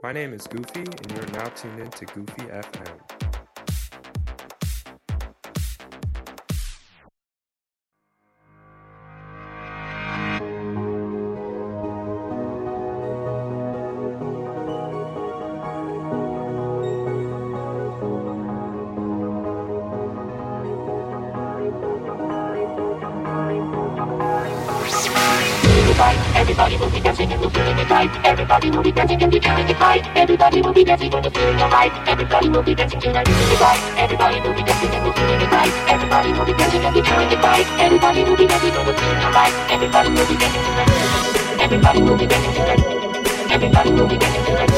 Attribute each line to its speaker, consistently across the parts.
Speaker 1: My name is Goofy, and you are now tuned in to Goofy FM.
Speaker 2: Everybody will be dancing feeling it right. Everybody will be dancing and we're feeling alright. Everybody will be dancing tonight, feeling it right. Everybody will be dancing and we're feeling it right. Everybody will be dancing feeling it right. Everybody will be dancing and we're feeling alright. Everybody will be dancing tonight. Everybody will be dancing tonight. Everybody will be dancing tonight.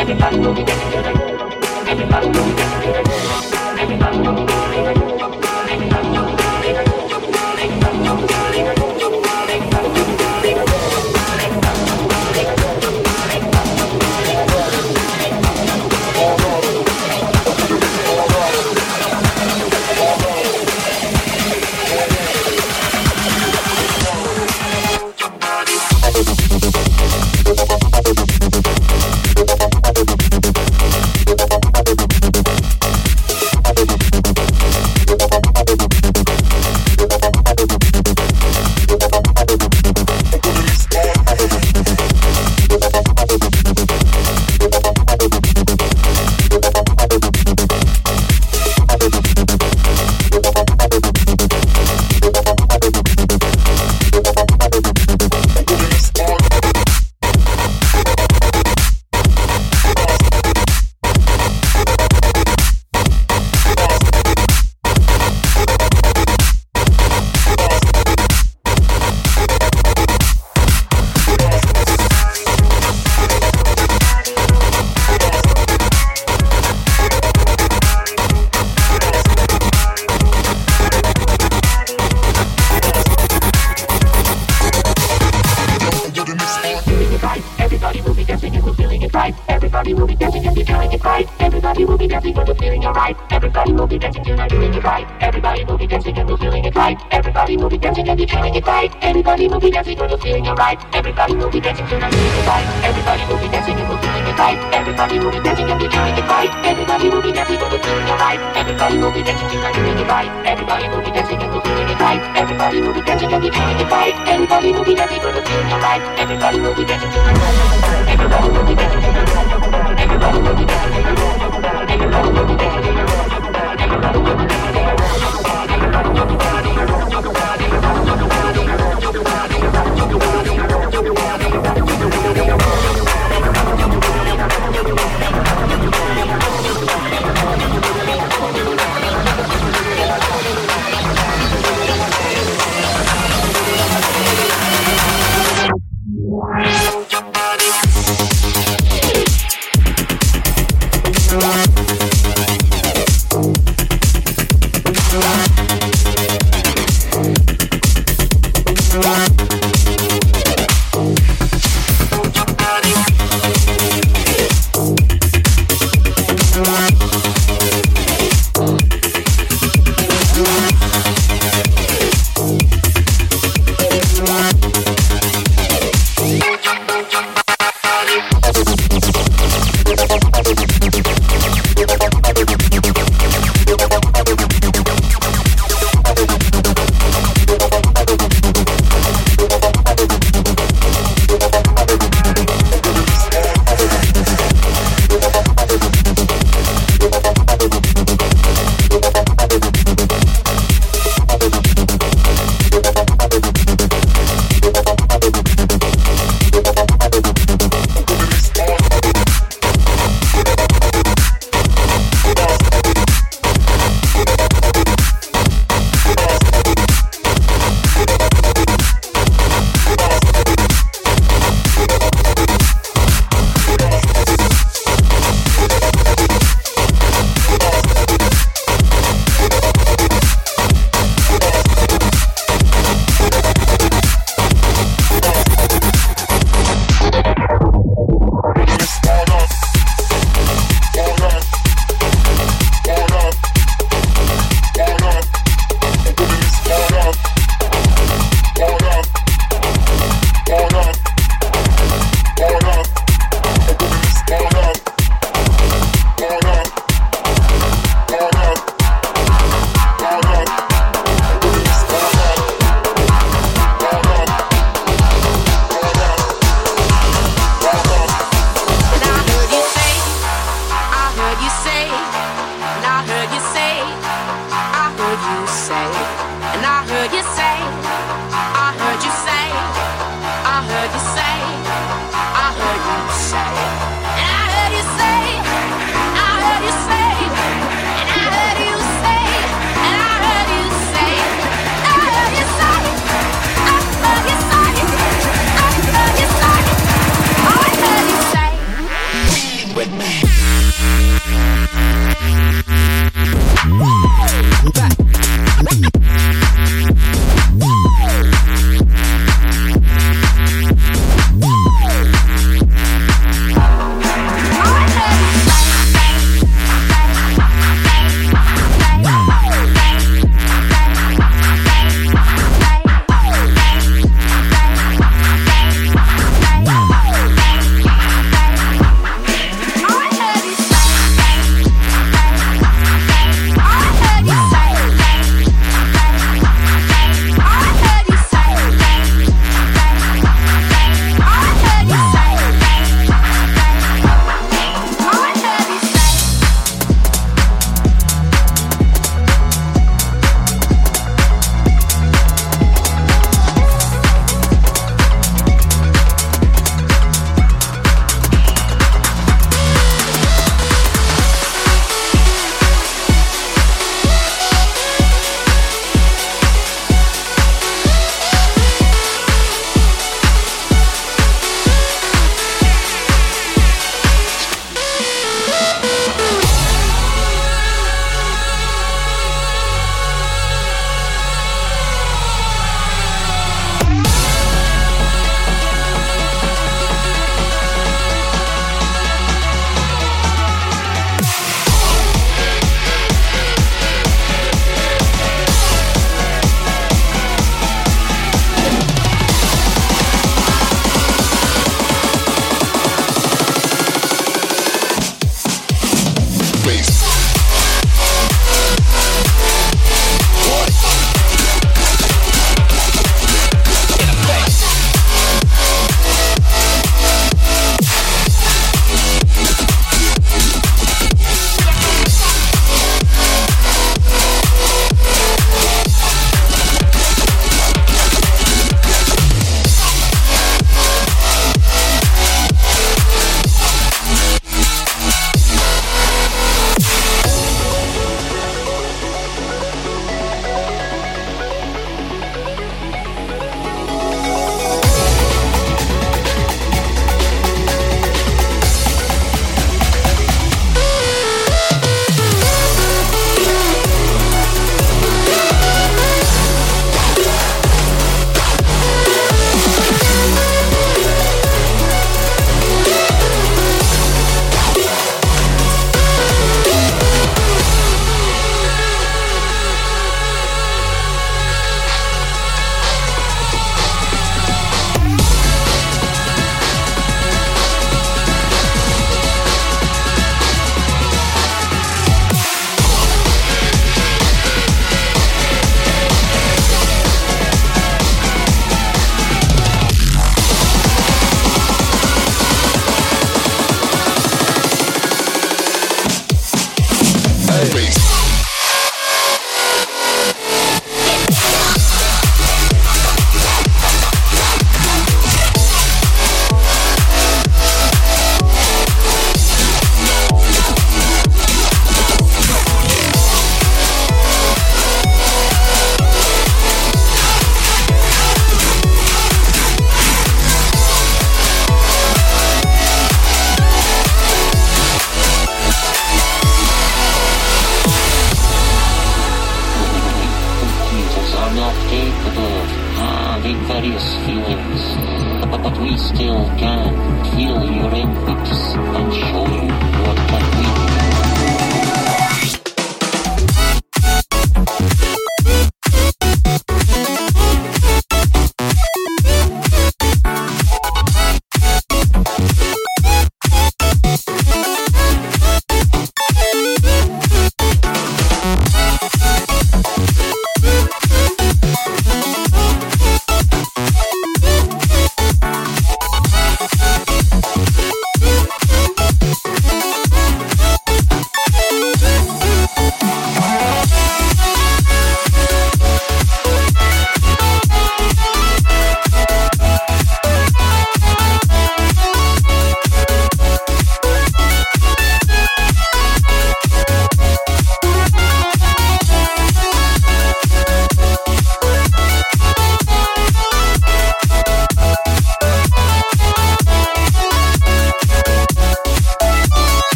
Speaker 2: Everybody will be dancing tonight. Everybody will be dancing tonight. Everybody will be dancing tonight. And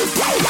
Speaker 2: Hey, hey, hey.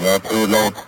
Speaker 2: Not too long.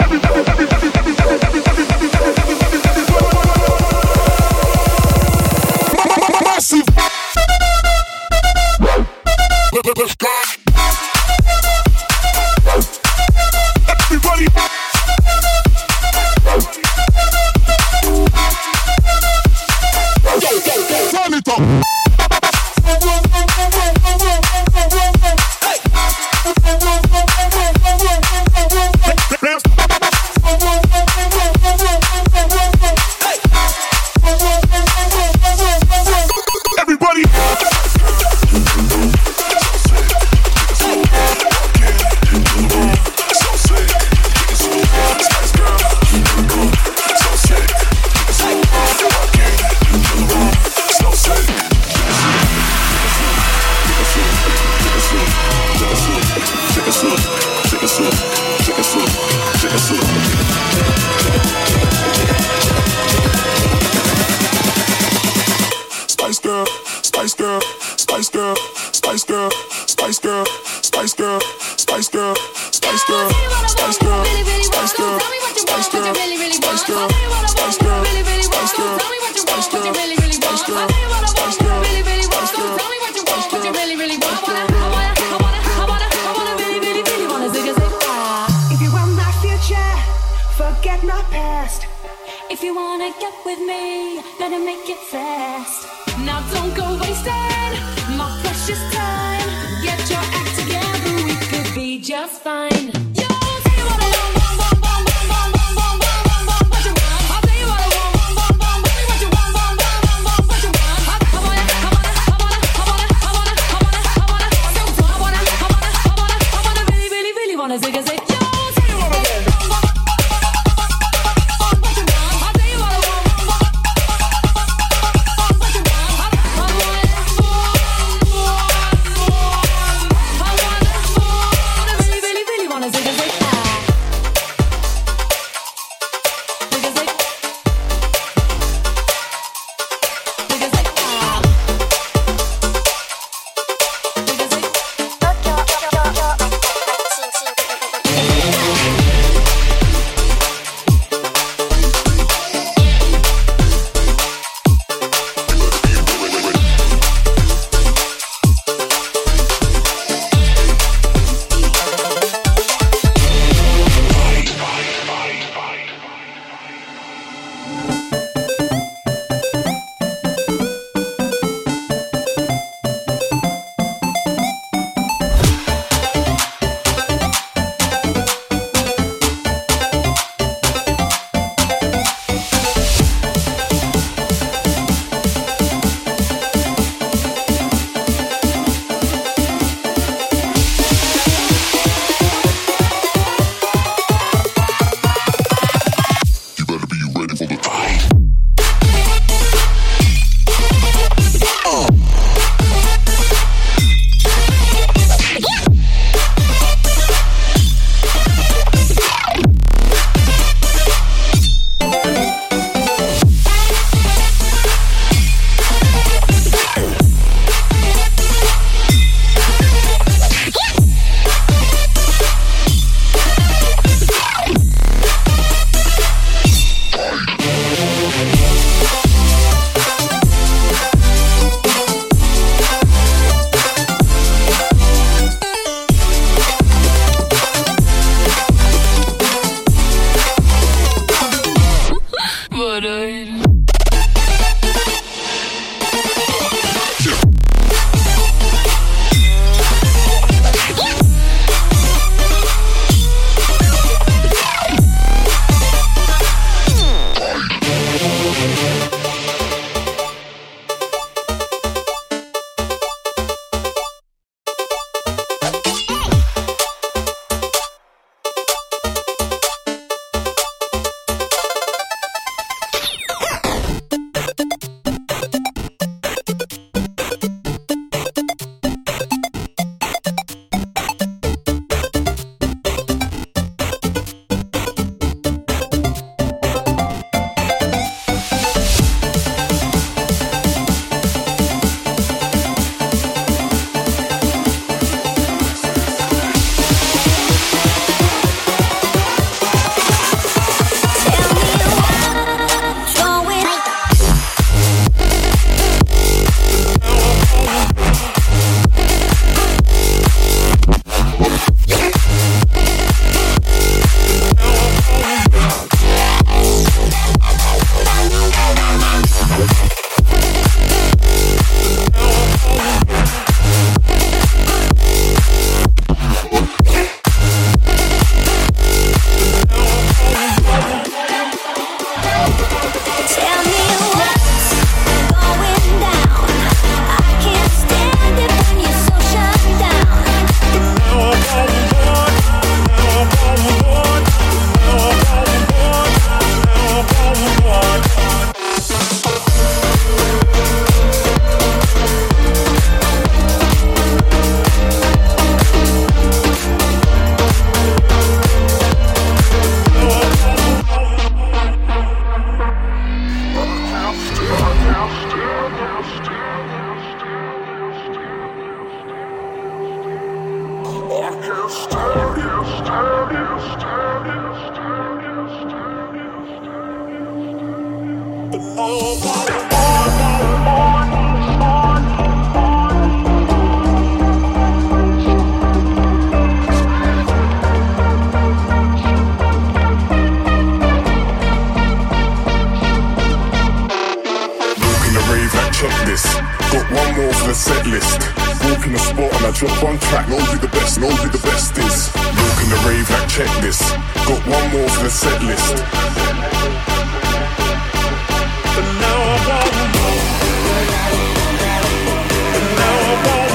Speaker 2: Spice Girl, Spice Girl, Spice Girl, Spice Girl, Spice Girl, Spice Girl, Spice Girl, Spice Girl, Spice Girl, Spice Girl, Spice Girl, Spice Girl, Spice Girl, Spice Girl, Spice Girl. Spice Girl, Spice Girl, Forget my past. If you wanna get with me, better make it fast just fine. this? Look
Speaker 3: in the
Speaker 2: rave like checklist. Got one more for the set list. But now I want more.
Speaker 4: But now I
Speaker 2: want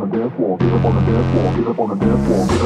Speaker 2: on the dance floor, get up on the dance floor, get up on the dance floor.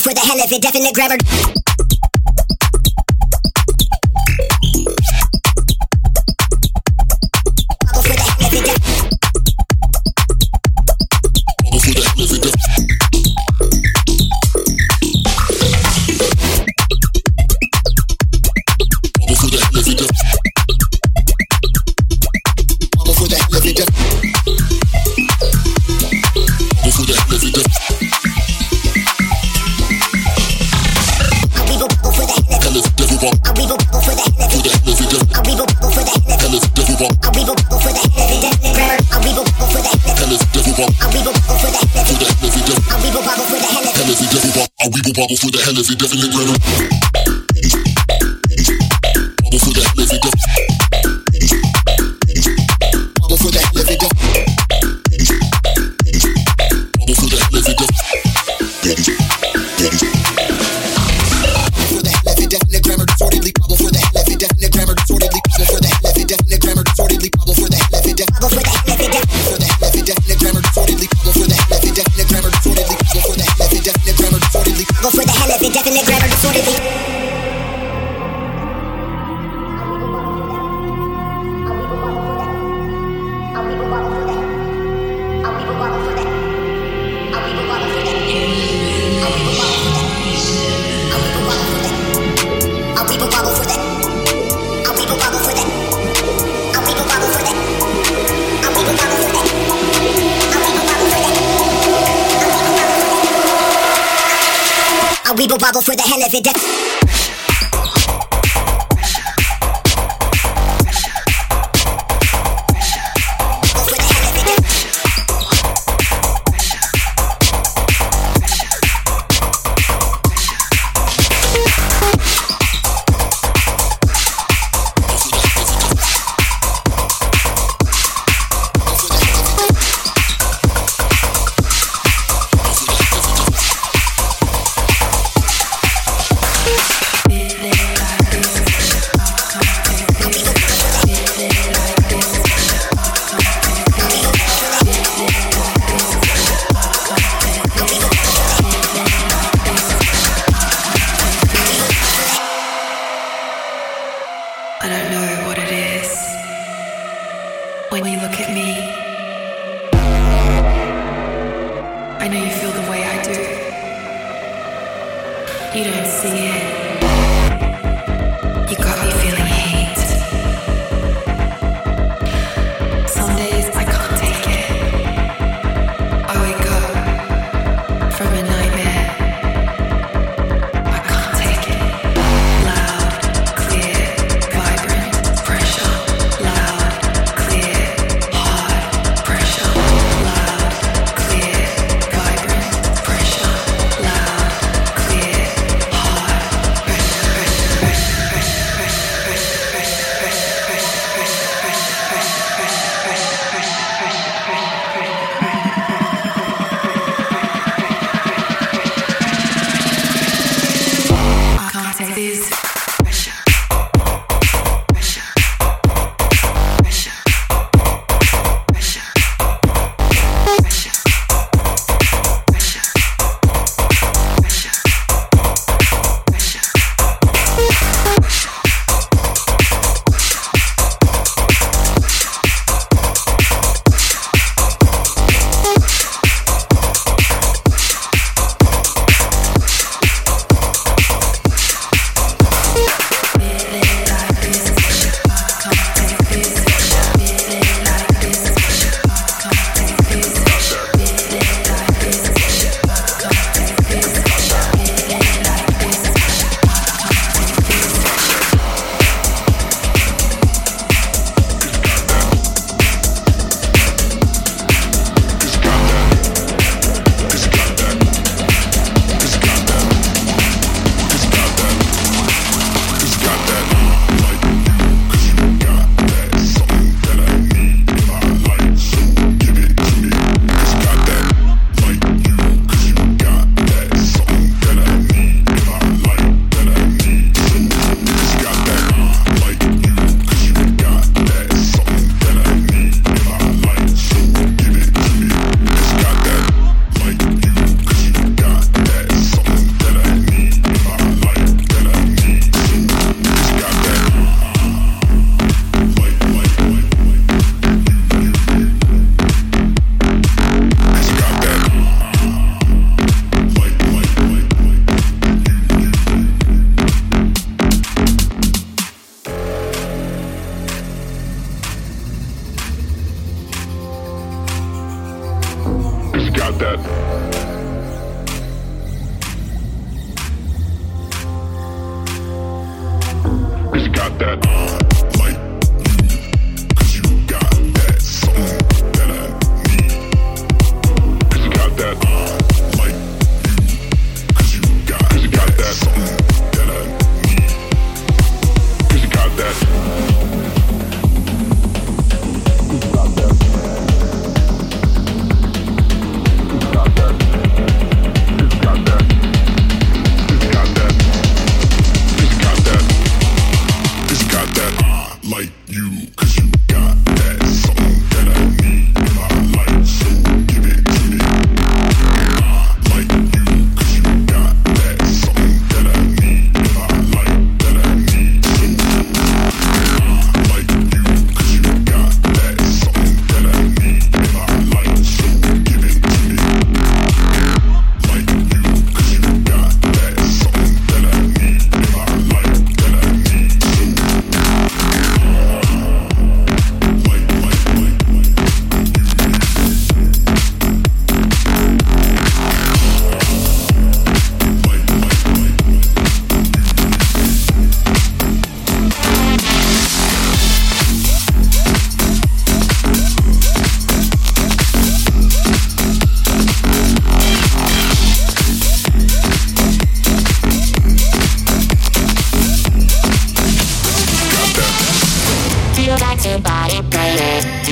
Speaker 5: for the hell of it, definite grabber. Weep wobble for the hell of it. That's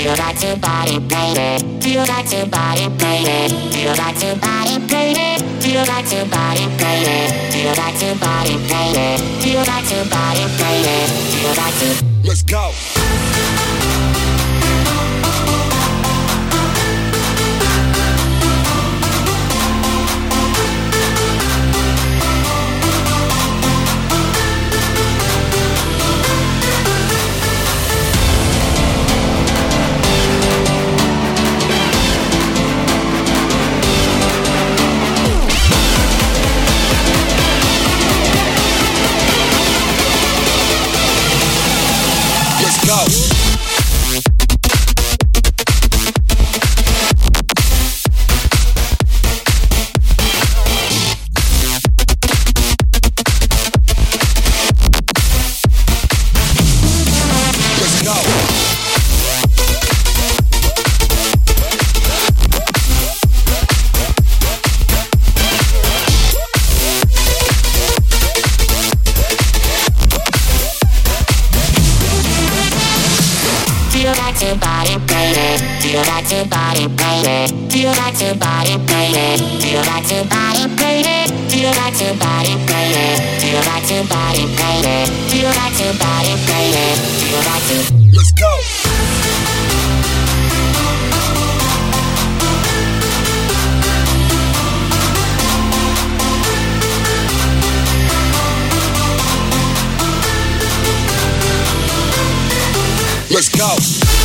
Speaker 6: you
Speaker 7: like to body, baby? Do you to body, baby? Do you to body, baby? Do you to body, baby? Do you to body, baby? Do you to body, baby? Do you to?
Speaker 8: Let's go. Let's go.